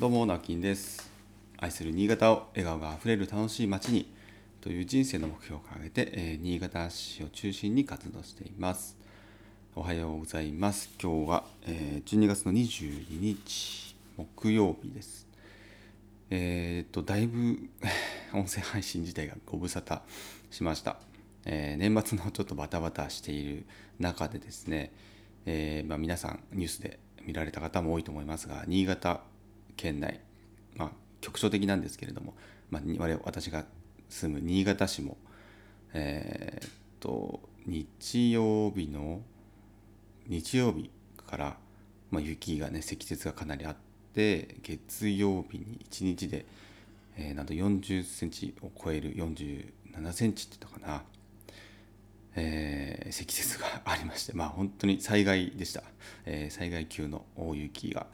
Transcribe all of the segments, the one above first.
どうもなきんです。愛する新潟を笑顔があふれる楽しい街にという人生の目標を掲げて、えー、新潟市を中心に活動しています。おはようございます。今日は、えー、12月の22日木曜日です。えー、っとだいぶ 音声配信自体がご無沙汰しました、えー、年末のちょっとバタバタしている中でですね、えーまあ、皆さんニュースで見られた方も多いと思いますが新潟県内、まあ、局所的なんですけれども、まあ、我私が住む新潟市も、えー、っと日曜日の日曜日から、まあ、雪がね積雪がかなりあって月曜日に1日で、えー、なんと40センチを超える47センチって言ったかな、えー、積雪がありましてまあ本当に災害でした、えー、災害級の大雪が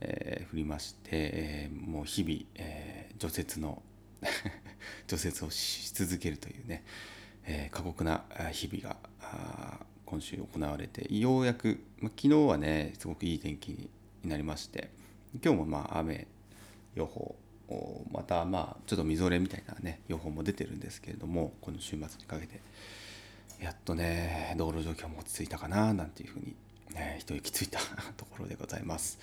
えー、降りまして、えー、もう日々、えー、除雪の 除雪をし続けるというね、え過酷な日々が今週行われてようやく、まあ、昨日はねすごくいい天気になりまして今日もまあ雨予報またまあちょっとみぞれみたいなね予報も出てるんですけれどもこの週末にかけてやっとね道路状況も落ち着いたかななんていうふうに、ね、一息ついた ところでございます。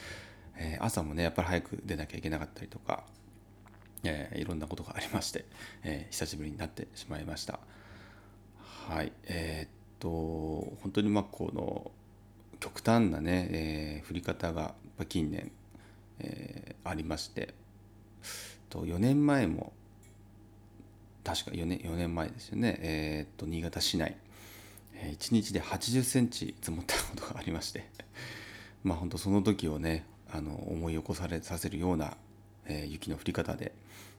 えー、朝もねやっぱり早く出なきゃいけなかったりとか、えー、いろんなことがありまして、えー、久しぶりになってしまいました。はいえー、っと本当にまあこの極端なね、え降り方が近年、えありましてと4年前も確か4年 ,4 年前ですよね、えー、っと新潟市内、え1日で80センチ積もったことがありましてまあ本当その時をねあの思い起こされさせるような、えー、雪の降り方で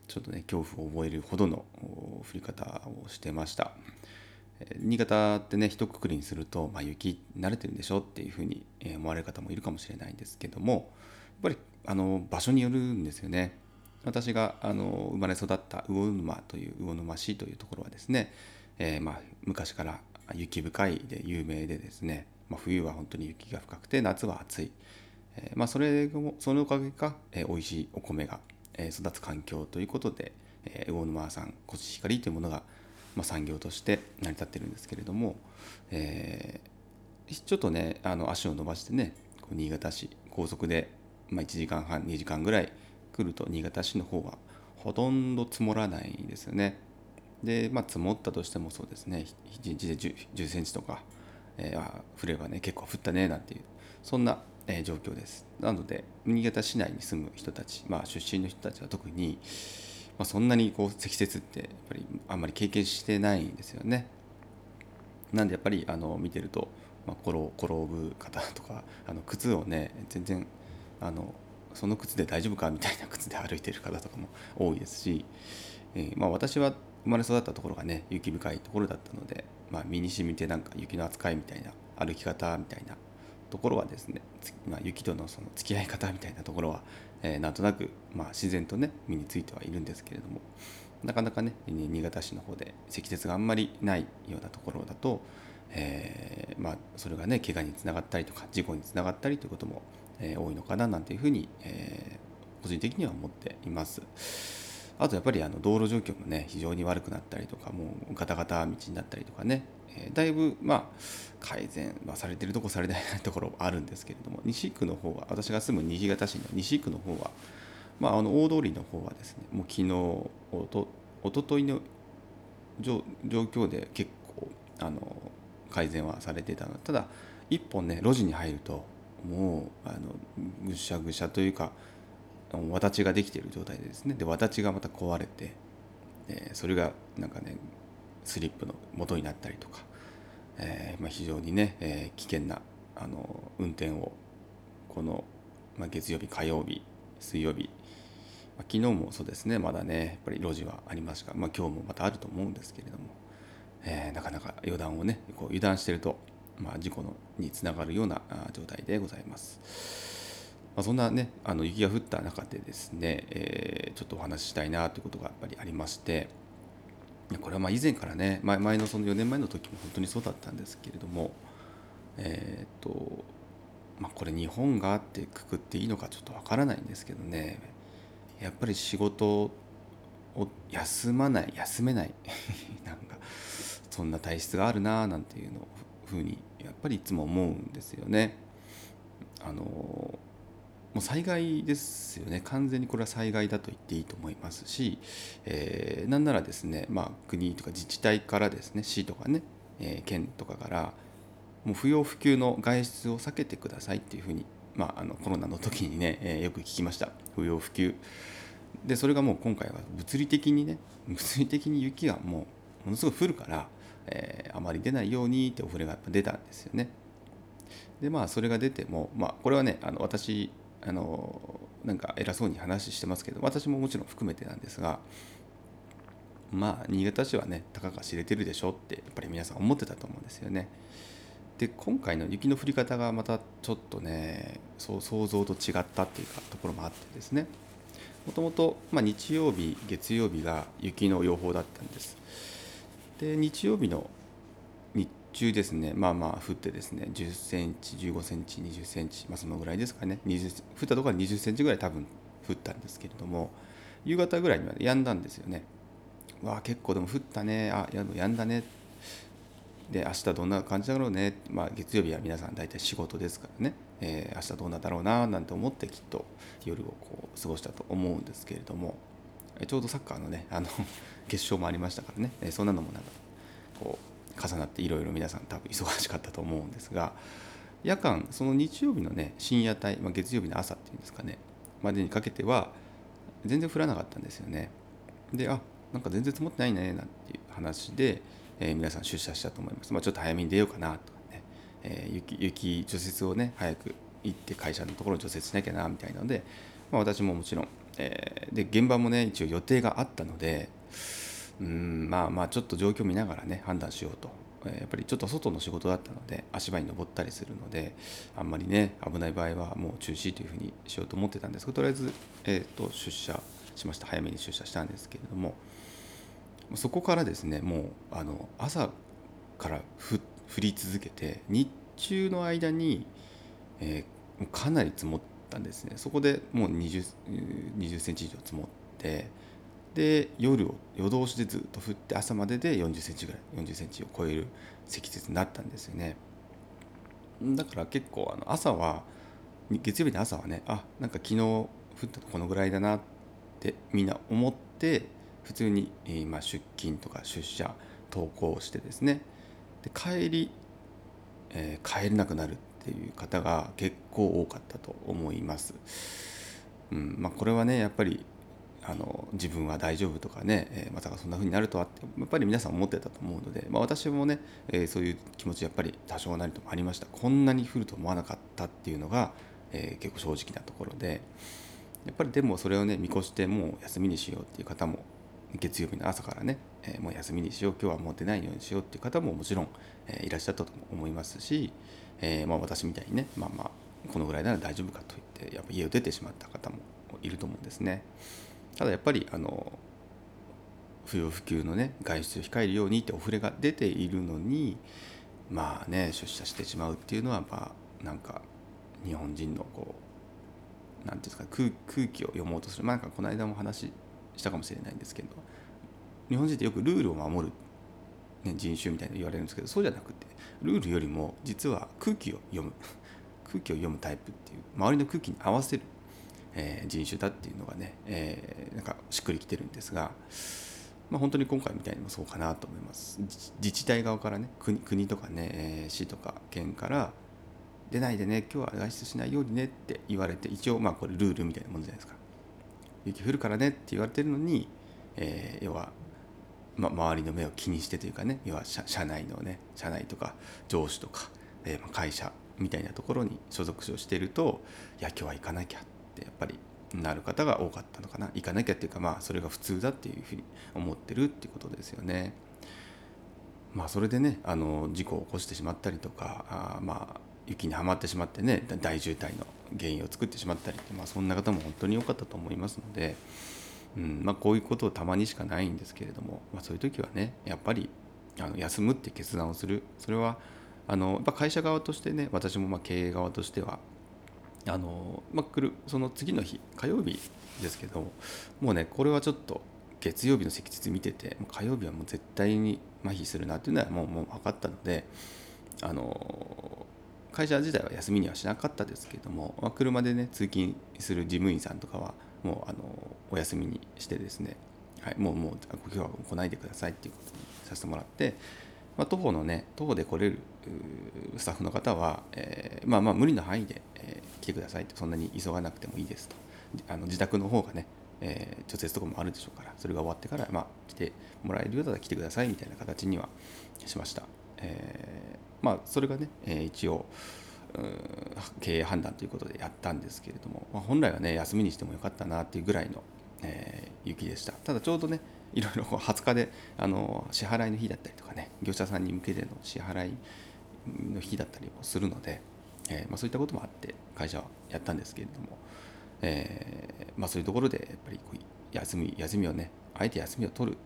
ちょっとね恐怖を覚えるほどの降り方をしてました。新潟ってね一括りにすると、まあ、雪慣れてるんでしょっていうふうに思われる方もいるかもしれないんですけどもやっぱりあの場所によるんですよね。私があの生まれ育った魚沼という魚沼市というところはですね、えー、まあ昔から雪深いで有名でですね、まあ、冬は本当に雪が深くて夏は暑い、えまあ、それそのおかげか、えー、美味しいお米が、え育つ環境ということで、えー、魚沼産コシヒカリというものが、まあ、産業として成り立ってるんですけれども、えー、ちょっとねあの足を伸ばしてね新潟市高速で、まあ、1時間半2時間ぐらい来ると新潟市の方はほとんど積もらないですよね。で、まあ、積もったとしてもそうですね1日で 10, 10センチとか、えー、降ればね結構降ったねなんていうそんなえ状況です。なので新潟市内に住む人たち、まあ、出身の人たちは特に、まあ、そんなにこう積雪ってやっぱりあんまり経験してないんですよね。なんでやっぱりあの見てると、まあ、転転ぶ方とかあの靴をね全然あのその靴で大丈夫かみたいな靴で歩いてる方とかも多いですし、えー、まあ、私は生まれ育ったところがね雪深いところだったので、まあ、身に染みてなんか雪の扱いみたいな歩き方みたいなところはですね、まあ、雪とのその付き合い方みたいなところは、えー、なんとなく、まあ、自然とね身についてはいるんですけれどもなかなかね新潟市の方で積雪があんまりないようなところだと、えー、まあ、それがね怪我につながったりとか事故につながったりということも、えー、多いのかななんていうふうに、え個人的には思っています。あとやっぱりあの道路状況もね非常に悪くなったりとかもうガタガタ道になったりとかね、えー、だいぶまあ改善はされてるとこされてないところあるんですけれども西区の方は私が住む新潟市の西区の方はまああの大通りの方はですねもう昨日おとおとといの状況で結構あの改善はされてたの。ただ一本ね路地に入るともうあのぐしゃぐしゃというかわだちができている状態でですね。でわだちがまた壊れて、え、それがなんかねスリップの元になったりとか、えーまあ、非常にね、えー、危険なあの運転をこの、まあ、月曜日火曜日水曜日、まあ、昨日もそうですねまだねやっぱり路地はありますが、まあ、今日もまたあると思うんですけれども、えー、なかなか予断をねこう油断してると、まあ、事故のにつながるような状態でございます。まあ、そんなねあの雪が降った中でですね、えー、ちょっとお話ししたいなということがやっぱりありましてこれはまあ以前からね前のその4年前の時も本当にそうだったんですけれどもえっ、とまあこれ日本があってくくっていいのかちょっとわからないんですけどねやっぱり仕事を休まない休めない なんかそんな体質があるななんていうのふうにやっぱりいつも思うんですよね。あのもう災害ですよね。完全にこれは災害だと言っていいと思いますし、えー、なんならですね、まあ、国とか自治体からですね市とかね、えー、県とかからもう不要不急の外出を避けてくださいっていうふうに、まあ、あのコロナの時にね、えー、よく聞きました。不要不急。でそれがもう今回は物理的にね物理的に雪がもうものすごい降るから、えー、あまり出ないようにってお触れがやっぱ出たんですよね。でまあそれが出ても、まあ、これはねあの私あのなんか偉そうに話してますけど私ももちろん含めてなんですがまあ新潟市はねたかが知れてるでしょってやっぱり皆さん思ってたと思うんですよね。で今回の雪の降り方がまたちょっとねそう想像と違ったっていうかところもあってですねもともと日曜日月曜日が雪の予報だったんですで日曜日の中ですねまあまあ降ってですね10センチ15センチ20センチまあそのぐらいですかね20降ったところは20センチぐらい多分降ったんですけれども夕方ぐらいには止んだんですよねわあ結構でも降ったねあややんだねで明日どんな感じだろうね、まあ、月曜日は皆さん大体仕事ですからね、えー、明日どうなんだろうななんて思ってきっと夜をこう過ごしたと思うんですけれどもちょうどサッカーのねあの決勝もありましたからね、えー、そんなのもなんかこう重なっていろいろ皆さん多分忙しかったと思うんですが夜間その日曜日のね深夜帯、まあ、月曜日の朝っていうんですかねまでにかけては全然降らなかったんですよね。であなんか全然積もってないねなんていう話でえー、皆さん出社したと思います、まあ、ちょっと早めに出ようかなとかね、えー、雪雪除雪をね早く行って会社のところを除雪しなきゃなみたいなので、まあ、私ももちろん、えー、で現場もね一応予定があったのでうんまあまあちょっと状況見ながらね判断しようと。やっぱりちょっと外の仕事だったので足場に登ったりするのであんまりね危ない場合はもう中止というふうにしようと思ってたんです。がとりあえず、えーと出社しました。早めに出社したんですけれどもそこからですねもうあの朝から降り続けて日中の間に、えー、かなり積もったんですね。そこでもう 20, 20センチ以上積もってで夜を夜通しでずっと降って朝までで40センチぐらい40センチを超える積雪になったんですよねだから結構あの朝は月曜日の朝はねあなんか昨日降ったこのぐらいだなってみんな思って普通に、えま出勤とか出社登校してですねで帰り、えー、帰れなくなるっていう方が結構多かったと思います。うんまあ、これはねやっぱりあの自分は大丈夫とかね、えー、まさかそんな風になるとはってやっぱり皆さん思ってたと思うので、まあ、私もね、えー、そういう気持ちやっぱり多少なりともありましたこんなに降ると思わなかったっていうのが、えー、結構正直なところでやっぱりでもそれをね見越してもう休みにしようっていう方も月曜日の朝からね、えー、もう休みにしよう今日はもう出ないようにしようっていう方ももちろん、えー、いらっしゃったと思いますし、えー、まあ、私みたいにねまあまあこのぐらいなら大丈夫かと言ってやっぱ家を出てしまった方もいると思うんですね。ただやっぱりあの不要不急のね外出を控えるようにってお触れが出ているのにまあね出社してしまうっていうのはまあなんか日本人のこう何て言うんですか空気を読もうとする、まあ、なんかこの間も話したかもしれないんですけど日本人ってよくルールを守る、ね、人種みたいに言われるんですけどそうじゃなくてルールよりも実は空気を読む。空気を読むタイプっていう周りの空気に合わせる、えー、人種だっていうのがね、えー、なんかしっくりきてるんですが、まあ、本当に今回みたいにもそうかなと思います。自治体側からね国国とかね、えー、市とか県から出ないでね今日は外出しないようにねって言われて一応まあこれルールみたいなものじゃないですか。雪降るからねって言われてるのに、えー、要は、ま、周りの目を気にしてというかね要は社社内のね社内とか上司とか、えー、ま会社みたいなところに所属しているといや今日は行かなきゃってやっぱりなる方が多かったのかな行かなきゃっていうかまあそれが普通だっていうふうに思ってるっていうことですよね。まあそれでねあの事故を起こしてしまったりとかあまあ雪にはまってしまってね大渋滞の原因を作ってしまったりって、まあ、そんな方も本当に多かったと思いますので、うんまあ、こういうことをたまにしかないんですけれども、まあ、そういう時はねやっぱりあの休むって決断をするそれはあのやっぱ会社側としてね私もま経営側としてはあの、まあ、来るその次の日火曜日ですけどももうねこれはちょっと月曜日の積雪見てて火曜日はもう絶対に麻痺するなっていうのはもうもう分かったのであの会社自体は休みにはしなかったですけども、まあ、車でね通勤する事務員さんとかはもうあのお休みにしてですね、はい、もうもう今日は来ないでくださいっていうことにさせてもらって、まあ、徒歩のね徒歩で来れるスタッフの方は、えー、まあまあ無理の範囲で、えー、来てくださいと。そんなに急がなくてもいいですと。あの自宅の方がねえー、除雪とかもあるでしょうから。それが終わってから、まあ、来てもらえるようだったら来てくださいみたいな形にはしました、えー、まあそれがね、えー、一応経営判断ということでやったんですけれども、まあ、本来はね休みにしてもよかったなっていうぐらいの、えー、雪でした。ただちょうどねいろいろ20日であの支払いの日だったりとかね業者さんに向けての支払いの日だったりもするので、えーまあ、そういったこともあって会社はやったんですけれども、えーまあ、そういうところでやっぱりこう休み休みをねあえて休みを取る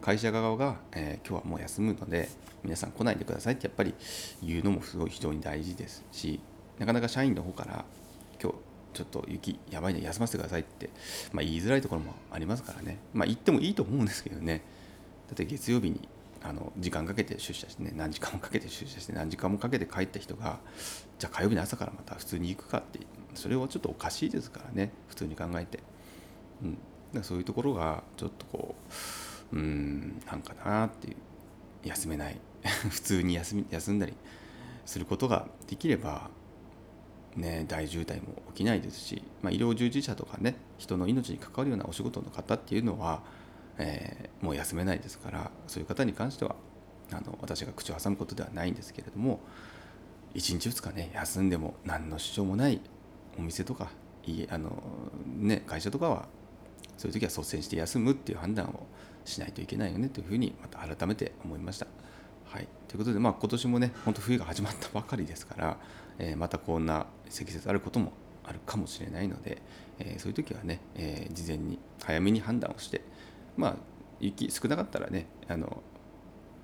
会社側が、えー、今日はもう休むので皆さん来ないでくださいってやっぱり言うのもすごい非常に大事ですしなかなか社員の方から今日ちょっと雪やばいね休ませてくださいって、まあ、言いづらいところもありますからね。まあ言ってもいいと思うんですけどね。だって月曜日にあの時間かけて出社してね何時間もかけて出社して何時間もかけて帰った人がじゃあ火曜日の朝からまた普通に行くかってそれはちょっとおかしいですからね。普通に考えて、うん、だからそういうところがちょっとこううんなんかなっていう。休めない。普通に休み休んだりすることができればね、大渋滞も起きないですし、まあ、医療従事者とかね人の命に関わるようなお仕事の方っていうのは、えー、もう休めないですからそういう方に関してはあの私が口を挟むことではないんですけれども1日2日ね休んでも何の支障もないお店とかいあの、ね、会社とかはそういう時は率先して休むっていう判断をしないといけないよねというふうにまた改めて思いました。はい、ということで、まあ、今年もね本当冬が始まったばかりですから、え、またこんな積雪あることもあるかもしれないので、え、そういう時はね、え、事前に早めに判断をしてまあ雪少なかったらねあの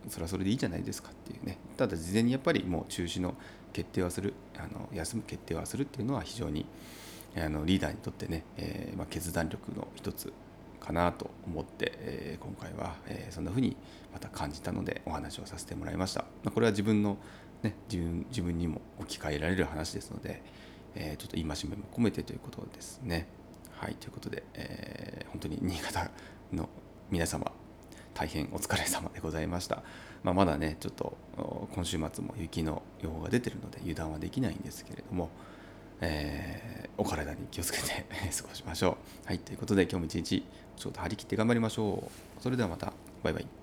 それはそれでいいじゃないですかっていうね。ただ事前にやっぱりもう中止の決定はするあの休む決定はするっていうのは非常にあのリーダーにとってね、えー、まあ、決断力の一つかなと思って、えー、今回は、えー、そんな風にまた感じたのでお話をさせてもらいました、まあ、これは自分の、ね、自分自分にも置き換えられる話ですので、えちょっと戒めも込めてということですねはいということで、え本当に新潟の皆様大変お疲れ様でございました。まあ、まだね、ちょっと今週末も雪の予報が出てるので油断はできないんですけれども、えー、お体に気をつけて 過ごしましょう。はい、ということで今日も一日ちょっと張り切って頑張りましょう。それではまた、バイバイ。